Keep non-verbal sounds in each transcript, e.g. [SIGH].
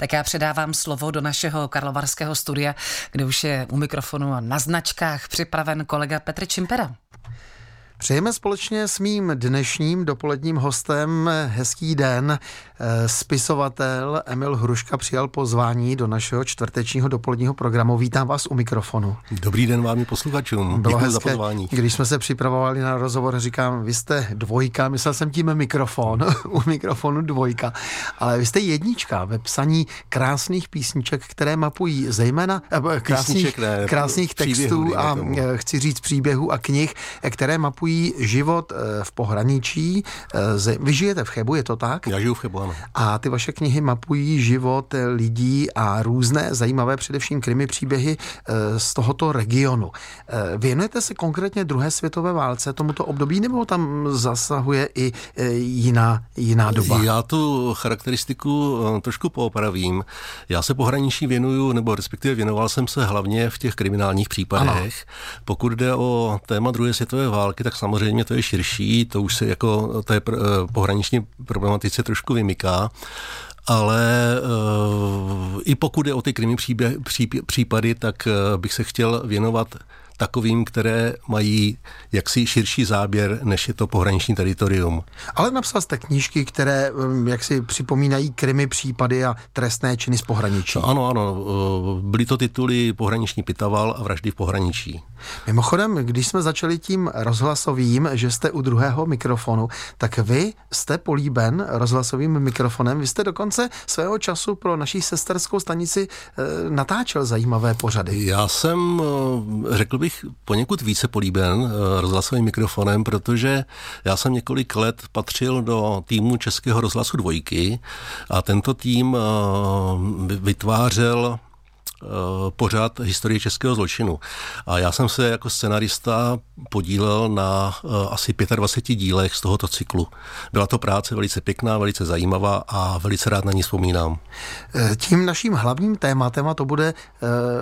Tak já předávám slovo do našeho karlovarského studia, kde už je u mikrofonu a na značkách připraven kolega Petr Čimpera. Přejeme společně s mým dnešním dopoledním hostem hezký den. Spisovatel Emil Hruška přijal pozvání do našeho čtvrtečního dopoledního programu. Vítám vás u mikrofonu. Dobrý den vám i posluchačům. Bylo hezké, za pozvání. Když jsme se připravovali na rozhovor, říkám, vy jste dvojka, myslel jsem tím mikrofon, [LAUGHS] u mikrofonu dvojka, ale vy jste jednička ve psaní krásných písniček, které mapují zejména eh, krásných, ne, krásných textů a tomu. Eh, chci říct příběhů a knih, které mapují život eh, v pohraničí. Eh, vy žijete v Chebu, je to tak? Já žiju v Chebu, ano. A ty vaše knihy mapují život eh, lidí a různé zajímavé, především krimi příběhy z tohoto regionu. Věnujete se konkrétně druhé světové válce, tomuto období, nebo tam zasahuje i jiná, jiná doba? Já tu charakteristiku trošku poopravím. Já se pohraničí věnuju, nebo respektive věnoval jsem se hlavně v těch kriminálních případech. Ano. Pokud jde o téma druhé světové války, tak samozřejmě to je širší, to už se jako té eh, pohraniční problematice trošku vymyká ale uh, i pokud je o ty krimi případy, tak uh, bych se chtěl věnovat takovým, které mají jaksi širší záběr, než je to pohraniční teritorium. Ale napsal jste knížky, které um, jaksi připomínají krimi případy a trestné činy z pohraničí. No, ano, ano. Uh, byly to tituly Pohraniční pitaval a Vraždy v pohraničí. Mimochodem, když jsme začali tím rozhlasovým, že jste u druhého mikrofonu, tak vy jste políben rozhlasovým mikrofonem. Vy jste dokonce svého času pro naší sesterskou stanici e, natáčel zajímavé pořady. Já jsem, eh, řekl bych, bych poněkud více políben eh, rozhlasovým mikrofonem, protože já jsem několik let patřil do týmu Českého rozhlasu dvojky a tento tým eh, vytvářel pořád historii českého zločinu. A já jsem se jako scenarista podílel na uh, asi 25 dílech z tohoto cyklu. Byla to práce velice pěkná, velice zajímavá a velice rád na ní vzpomínám. Eh, tím naším hlavním tématem, a to bude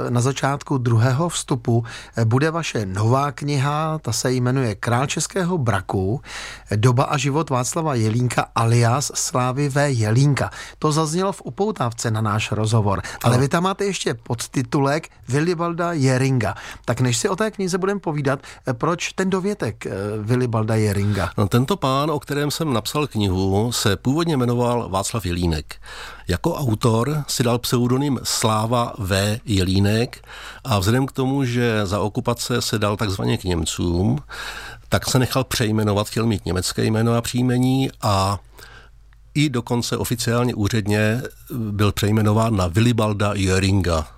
na začátku druhého vstupu, bude vaše nová kniha, ta se jmenuje Král českého braku, doba a život Václava Jelínka alias Slávy V. Jelínka. To zaznělo v upoutávce na náš rozhovor, ale vy tam máte ještě podtitulek Vilibalda Jeringa. Tak než si o té knize budeme povídat, eh, proč ten dovětek Vilibalda eh, Jeringa? No, tento pán, o kterém jsem napsal knihu, se původně jmenoval Václav Jelínek. Jako autor si dal pseudonym Sláva V. Jelínek a vzhledem k tomu, že za okupace se dal takzvaně k Němcům, tak se nechal přejmenovat, chtěl mít německé jméno a příjmení a i dokonce oficiálně úředně byl přejmenován na Vilibalda Jöringa.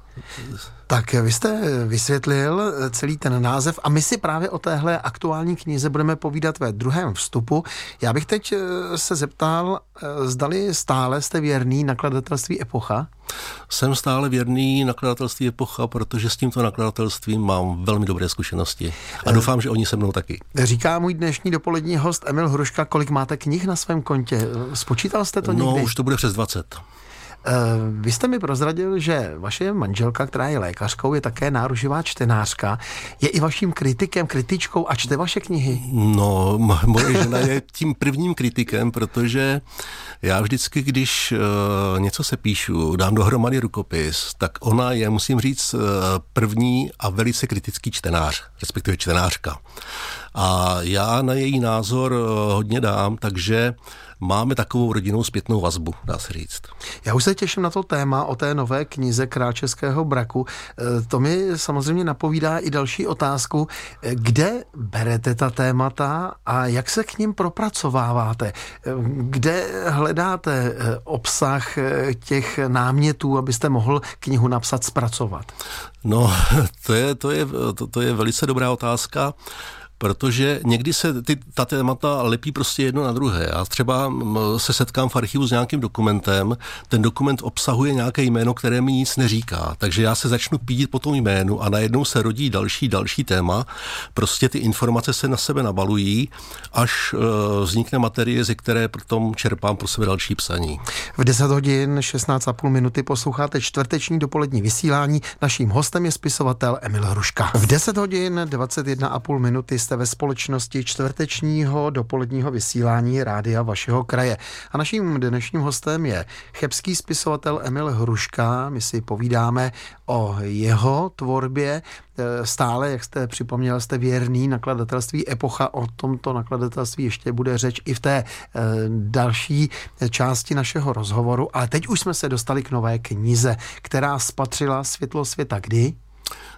Tak vy jste vysvětlil celý ten název a my si právě o téhle aktuální knize budeme povídat ve druhém vstupu. Já bych teď eh, se zeptal, eh, zdali stále jste věrný nakladatelství Epocha? Jsem stále věrný nakladatelství Epocha, protože s tímto nakladatelstvím mám velmi dobré zkušenosti. A doufám, že oni se mnou taky. Říká můj dnešní dopolední host Emil Hruška, kolik máte knih na svém kontě? Spočítal jste to no, někdy? No, už to bude přes 20. Eh, vy jste mi prozradil, že vaše manželka, která je lékařkou, je také náruživá čtenářka. Je i vaším kritikem, kritičkou a čte vaše knihy? No, moje žena je tím prvním kritikem, protože já vždycky, když uh, něco se píšu, dám dohromady rukopis, tak ona je, musím říct, uh, první a velice kritický čtenář, respektive čtenářka. A já na její názor hodně dám, takže máme takovou rodinnou zpětnou vazbu, dá se říct. Já už se těším na to téma o té nové knize Král Českého braku. E, to mi samozřejmě napovídá i další otázku. E, kde berete ta témata a jak se k ním propracováváte? E, kde hledáte obsah těch námětů, abyste mohl knihu napsat, zpracovat? No, [LAUGHS] to je, to je, to, to je velice dobrá otázka protože někdy se ty, ta témata lepí prostě jedno na druhé. Já třeba se setkám v archivu s nějakým dokumentem, ten dokument obsahuje nějaké jméno, které mi nic neříká, takže já se začnu pídit po tom jménu a najednou se rodí další, další téma. Prostě ty informace se na sebe nabalují, až uh, vznikne materie, ze které potom čerpám pro sebe další psaní. V 10 hodin 16,5 minuty posloucháte čtvrteční dopolední vysílání. Naším hostem je spisovatel Emil Hruška. V 10 hodin 21,5 minuty jste ve společnosti čtvrtečního dopoledního vysílání rádia vašeho kraje. A naším dnešním hostem je chebský spisovatel Emil Hruška. My si povídáme o jeho tvorbě. E, stále, jak jste připomněl, jste věrný nakladatelství Epocha. O tomto nakladatelství ještě bude řeč i v té e, další části našeho rozhovoru. Ale teď už jsme se dostali k nové knize, která spatřila světlo světa kdy?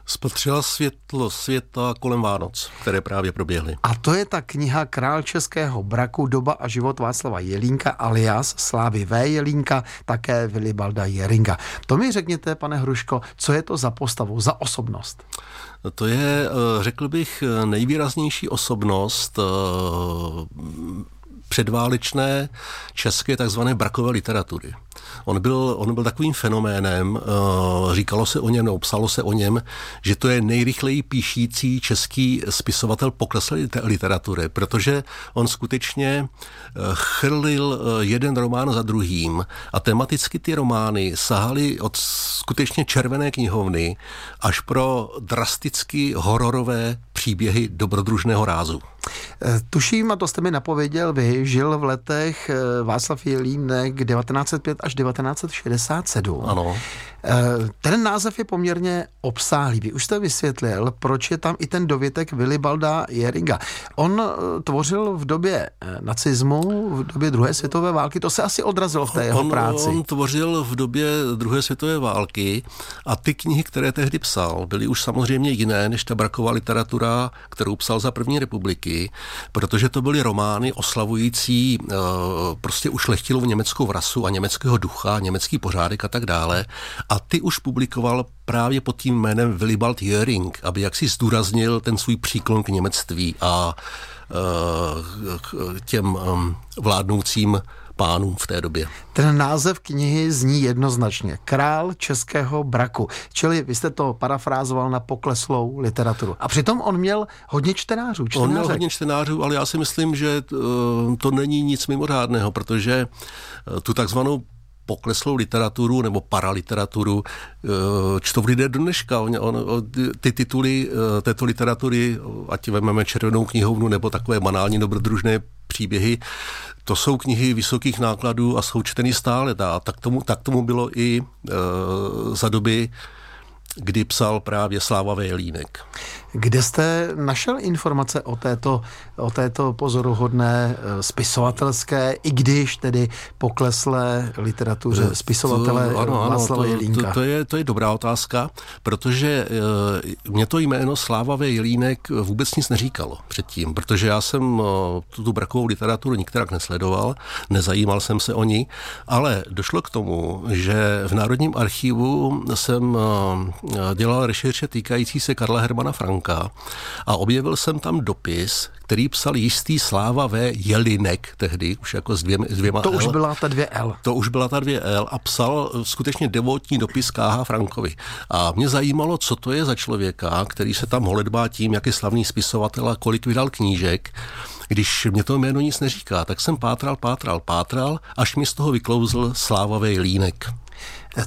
Spatřila světlo světa kolem Vánoc, které právě proběhly. A to je ta kniha Král českého braku, doba a život Václava Jelínka alias Slávy V. Jelínka, také Vilibalda Jeringa. To mi řekněte, pane Hruško, co je to za postavu, za osobnost? To je, eh, řekl bych, nejvýraznější osobnost eh, předválečné české takzvané brakové literatury. On byl, on byl takovým fenoménem, uh, říkalo se o něm, nebo psalo se o něm, že to je nejrychleji píšící český spisovatel pokleslé literatury, protože on skutečně uh, chrlil uh, jeden román za druhým a tematicky ty romány sahaly od skutečně červené knihovny až pro drasticky hororové příběhy dobrodružného rázu. Tuším, a to jste mi napověděl vy, žil v letech Václav Jelínek 1905 až 1967. Ano. Eh, ten název je poměrně obsáhlý. Vy už jste vysvětlil, proč je tam i ten dovětek Vilibalda Jeringa. On eh, tvořil v době eh, nacismu, v době druhé světové války. To se asi odrazilo v té jeho on, práci. On tvořil v době druhé světové války a ty knihy, které tehdy psal, byly už samozřejmě jiné než ta braková literatura, kterou psal za první republiky, protože to byly romány oslavující prostě už lechtilou německou rasu a německého ducha, německý pořádek a tak dále a ty už publikoval právě pod tím jménem Willibald Jöring, aby jaksi zdůraznil ten svůj příklon k němectví a uh, k těm vládnoucím pánům v té době. Ten název knihy zní jednoznačně. Král českého braku. Čili vy jste to parafrázoval na pokleslou literaturu. A přitom on měl hodně čtenářů. Čtenářek. On měl hodně čtenářů, ale já si myslím, že uh, to není nic mimořádného, protože uh, tu takzvanou pokleslou literaturu nebo paraliteraturu eh, čtou lidé dneška. On, on, ty tituly eh, této literatury, ať vezmeme Červenou knihovnu nebo takové banální dobrodružné příběhy, to jsou knihy vysokých nákladů a jsou čteny stále. A tak tomu, tak tomu bylo i e, za doby kdy psal právě Sláva Vejlínek. Kde jste našel informace o této, o této pozoruhodné eh, spisovatelské, i když tedy pokleslé literatuře eh, spisovatele to, ano, ano, Václava to, Jelínka? To, to, je, to je dobrá otázka, protože e, mě to jméno Sláva V. Jelínek vůbec nic neříkalo předtím, protože já jsem e, tu brakovou literaturu nikterak nesledoval, nezajímal jsem se o ní, ale došlo k tomu, že v Národním archivu jsem dělal rešerše týkající se Karla Hermana Franka Franka a objevil jsem tam dopis, který psal jistý Sláva V. Jelinek tehdy, už jako s, dvěma, s dvěma To L. už byla ta dvě L. To už byla ta dvě L a psal skutečně devotní dopis K.H. Frankovi. A mě zajímalo, co to je za člověka, který se tam holedbá tím, jak je slavný spisovatel a kolik vydal knížek. Když mě to jméno nic neříká, tak jsem pátral, pátral, pátral, až mi z toho vyklouzl Sláva V. Línek.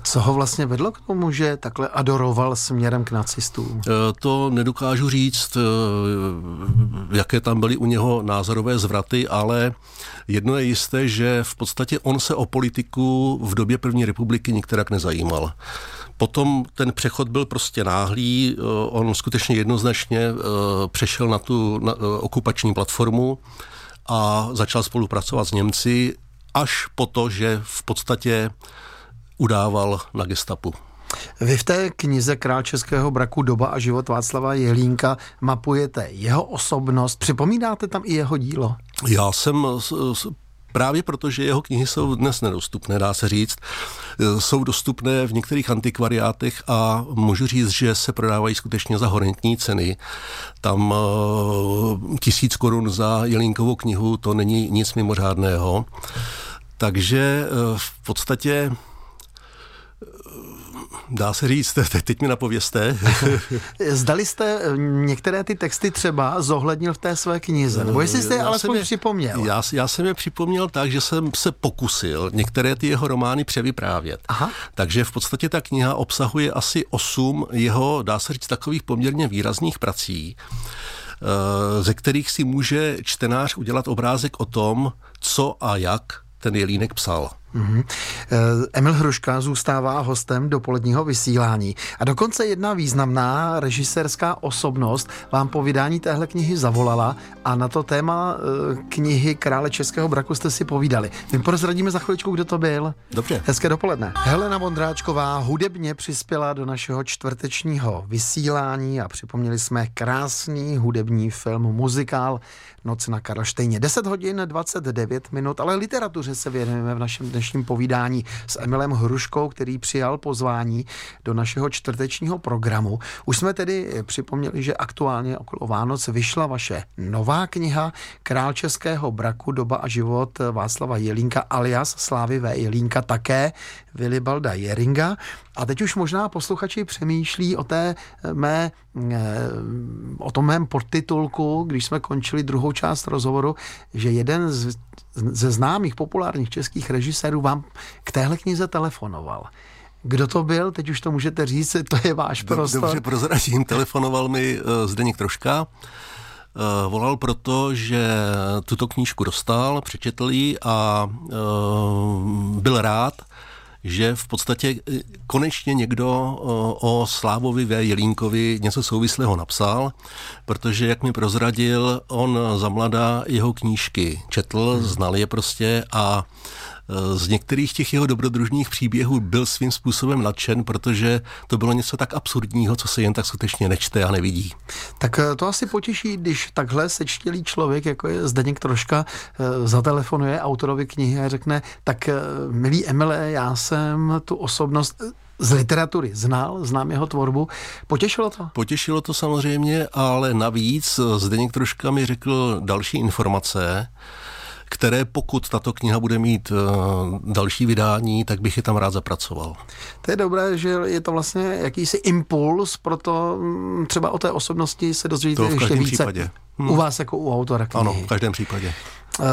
Co ho vlastně vedlo k tomu, že takhle adoroval směrem k nacistům? Eh, to nedokážu říct, eh, jaké tam byly u něho názorové zvraty, ale jedno je jisté, že v podstatě on se o politiku v době první republiky nikterak nezajímal. Potom ten přechod byl prostě náhlý, eh, on skutečně jednoznačně přešel na tu okupační platformu a začal spolupracovat s Němci až po to, že v podstatě udával na gestapu. Vy v té knize Král českého braku Doba a život Václava Jelínka mapujete jeho osobnost, připomínáte tam i jeho dílo? Já jsem Právě protože jeho knihy jsou dnes nedostupné, dá se říct. Jsou dostupné v některých antikvariátech a můžu říct, že se prodávají skutečně za horentní ceny. Tam eh, tisíc korun za Jelínkovou knihu, to není nic mimořádného. Takže eh, v podstatě Dá se říct, [LAUGHS] teď mi napověste. [LAUGHS] Zdali jste eh, některé ty texty třeba zohlednil v té své knize, nebo jestli jste je alespoň je, připomněl? Já, já jsem je připomněl tak, že jsem se pokusil některé ty jeho romány převyprávět. Aha. Takže v podstatě ta kniha obsahuje asi osm jeho, dá se říct, takových poměrně výrazných prací. ze kterých si může čtenář udělat obrázek o tom, co a jak ten Jelínek psal. Mm-hmm. Emil Hruška zůstává hostem dopoledního vysílání a dokonce jedna významná režisérská osobnost vám po vydání téhle knihy zavolala a na to téma eh, knihy Krále Českého braku jste si povídali. My prozradíme za chviličku, kdo to byl. Dobře. Hezké dopoledne. Helena Vondráčková hudebně přispěla do našeho čtvrtečního vysílání a připomněli jsme krásný hudební film, muzikál Noc na Karlštejně. 10 hodin 29 minut, ale literatuře se věnujeme v našem dnešním povídání s Emilem Hruškou, který přijal pozvání do našeho čtvrtečního programu. Už jsme tedy připomněli, že aktuálně okolo Vánoc vyšla vaše nová kniha Král českého braku, doba a život Václava Jelínka alias Slávy V. Jelínka také Vilibalda Jeringa. A teď už možná posluchači přemýšlí o té mé, eh, o tom mém podtitulku, když jsme končili druhou část rozhovoru, že jeden z, ze známých populárních českých režisérů vám k téhle knize telefonoval. Kdo to byl? Teď už to můžete říct, to je váš prostor. Dobře, prozradím. Telefonoval mi uh, Zdeněk Troška. Volal proto, že tuto knížku dostal, přečetl ji a byl rád, že v podstatě eh, konečně někdo o Slávovi V. Jelínkovi něco souvislého napsal, protože, jak mi prozradil, on za mladá jeho knížky četl, hmm. znal je prostě a Eh, z některých těch jeho dobrodružných příběhů byl svým způsobem nadšen, protože to bylo něco tak absurdního, co se jen tak skutečně nečte a nevidí. Tak eh, to asi potěší, když takhle sečtělý člověk, jako je Zdeněk Troška, eh, zatelefonuje autorovi knihy a řekne, tak milý Emile, já jsem tu osobnost z literatury znal, znám jeho tvorbu. Potěšilo to? Potěšilo to samozřejmě, ale navíc Zdeněk Troška mi řekl další informace, které pokud tato kniha bude mít uh, další vydání, tak bych je tam rád zapracoval. To je dobré, že je to vlastně jakýsi impuls, proto mm, třeba o té osobnosti se dozvíte ještě více. Případě. Hmm. U vás jako u autora knihy. Ano, v každém případě. Uh,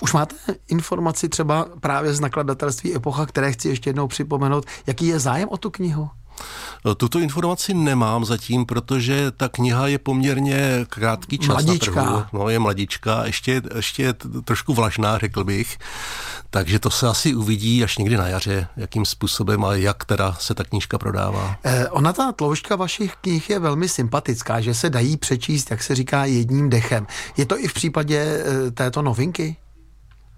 už máte informaci třeba právě z nakladatelství Epocha, které chci ještě jednou připomenout, jaký je zájem o tu knihu? Tuto informaci nemám zatím, protože ta kniha je poměrně krátký čas mladička. na trhu. No, je mladička, ještě, ještě je trošku vlažná, řekl bych. Takže to se asi uvidí až někdy na jaře, jakým způsobem a jak teda se ta knížka prodává. Eh, ona ta tloušťka vašich knih je velmi sympatická, že se dají přečíst, jak se říká, jedním dechem. Je to i v případě eh, této novinky?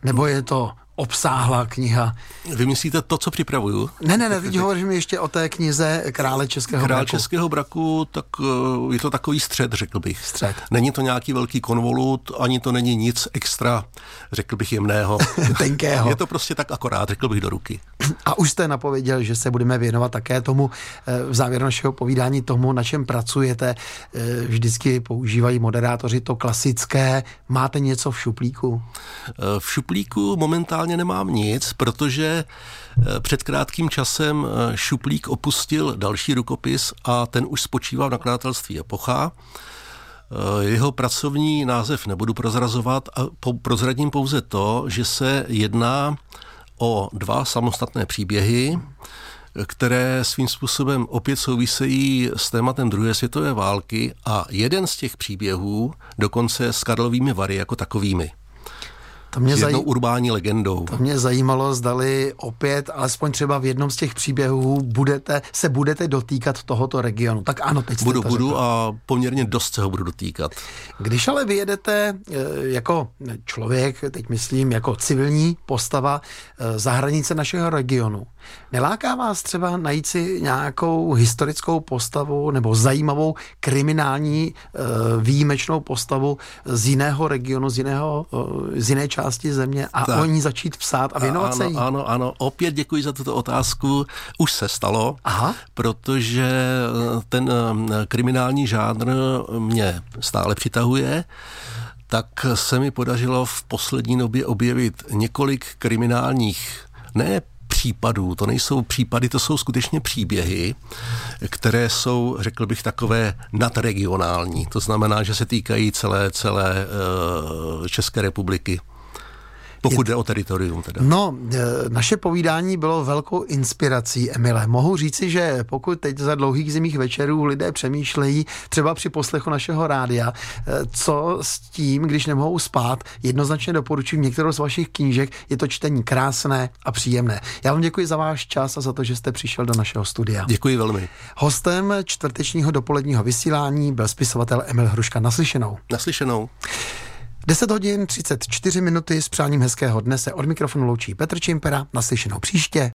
Nebo je to obsáhlá kniha. Vy myslíte to, co připravuju? Ne, ne, ne, teď hovořím ještě o té knize Krále Českého Král braku. Českého braku, tak eh, je to takový střed, řekl bych. Střed. Není to nějaký velký konvolut, ani to není nic extra, řekl bych jemného. [LAUGHS] Tenkého. Je to prostě tak akorát, řekl bych do ruky. A už jste napověděl, že se budeme věnovat také tomu eh, v závěru našeho povídání tomu, na čem pracujete. Eh, vždycky používají moderátoři to klasické. Máte něco v šuplíku? V šuplíku momentálně momentálně nemám nic, protože eh, před krátkým časem eh, Šuplík opustil další rukopis a ten už spočívá v nakladatelství Epocha. Eh, jeho pracovní název nebudu prozrazovat a prozradím pouze to, že se jedná o dva samostatné příběhy, které svým způsobem opět souvisejí s tématem druhé světové války a jeden z těch příběhů dokonce s Karlovými Vary jako takovými. To mě s jednou zaj... urbání legendou. To mě zajímalo, zdali opět, alespoň třeba v jednom z těch příběhů, budete, se budete dotýkat tohoto regionu. Tak ano, teď Budu, to budu řekl. a poměrně dost se ho budu dotýkat. Když ale vyjedete eh, jako člověk, teď myslím jako civilní postava eh, za hranice našeho regionu, neláká vás třeba najít si nějakou historickou postavu nebo zajímavou kriminální eh, výjimečnou postavu z jiného regionu, z, jiného, z jiné části části země a tak. o ní začít psát a věnovat ano, se jí. Ano, ano, opět děkuji za tuto otázku. Už se stalo, Aha. protože eh, ten eh, kriminální žánr mě stále přitahuje tak se mi podařilo v poslední době objevit několik kriminálních, ne případů. To nejsou případy, to jsou skutečně příběhy, které jsou, řekl bych, takové nadregionální. To znamená, že se týkají celé, celé uh, České republiky. Pokud jde o teritorium teda. No, e, naše povídání bylo velkou inspirací, Emile. Mohu říci, že pokud teď za dlouhých zimních večerů lidé přemýšlejí třeba při poslechu našeho rádia, e, co s tím, když nemohou spát, jednoznačně doporučuji některou z vašich knížek. Je to čtení krásné a příjemné. Já vám děkuji za váš čas a za to, že jste přišel do našeho studia. Děkuji velmi. Hostem čtvrtečního dopoledního vysílání byl spisovatel Emil Hruška. Naslyšenou. Naslyšenou. 10 hodin 34 minuty s přáním hezkého dne se od mikrofonu loučí Petr Čimpera, naslyšenou příště.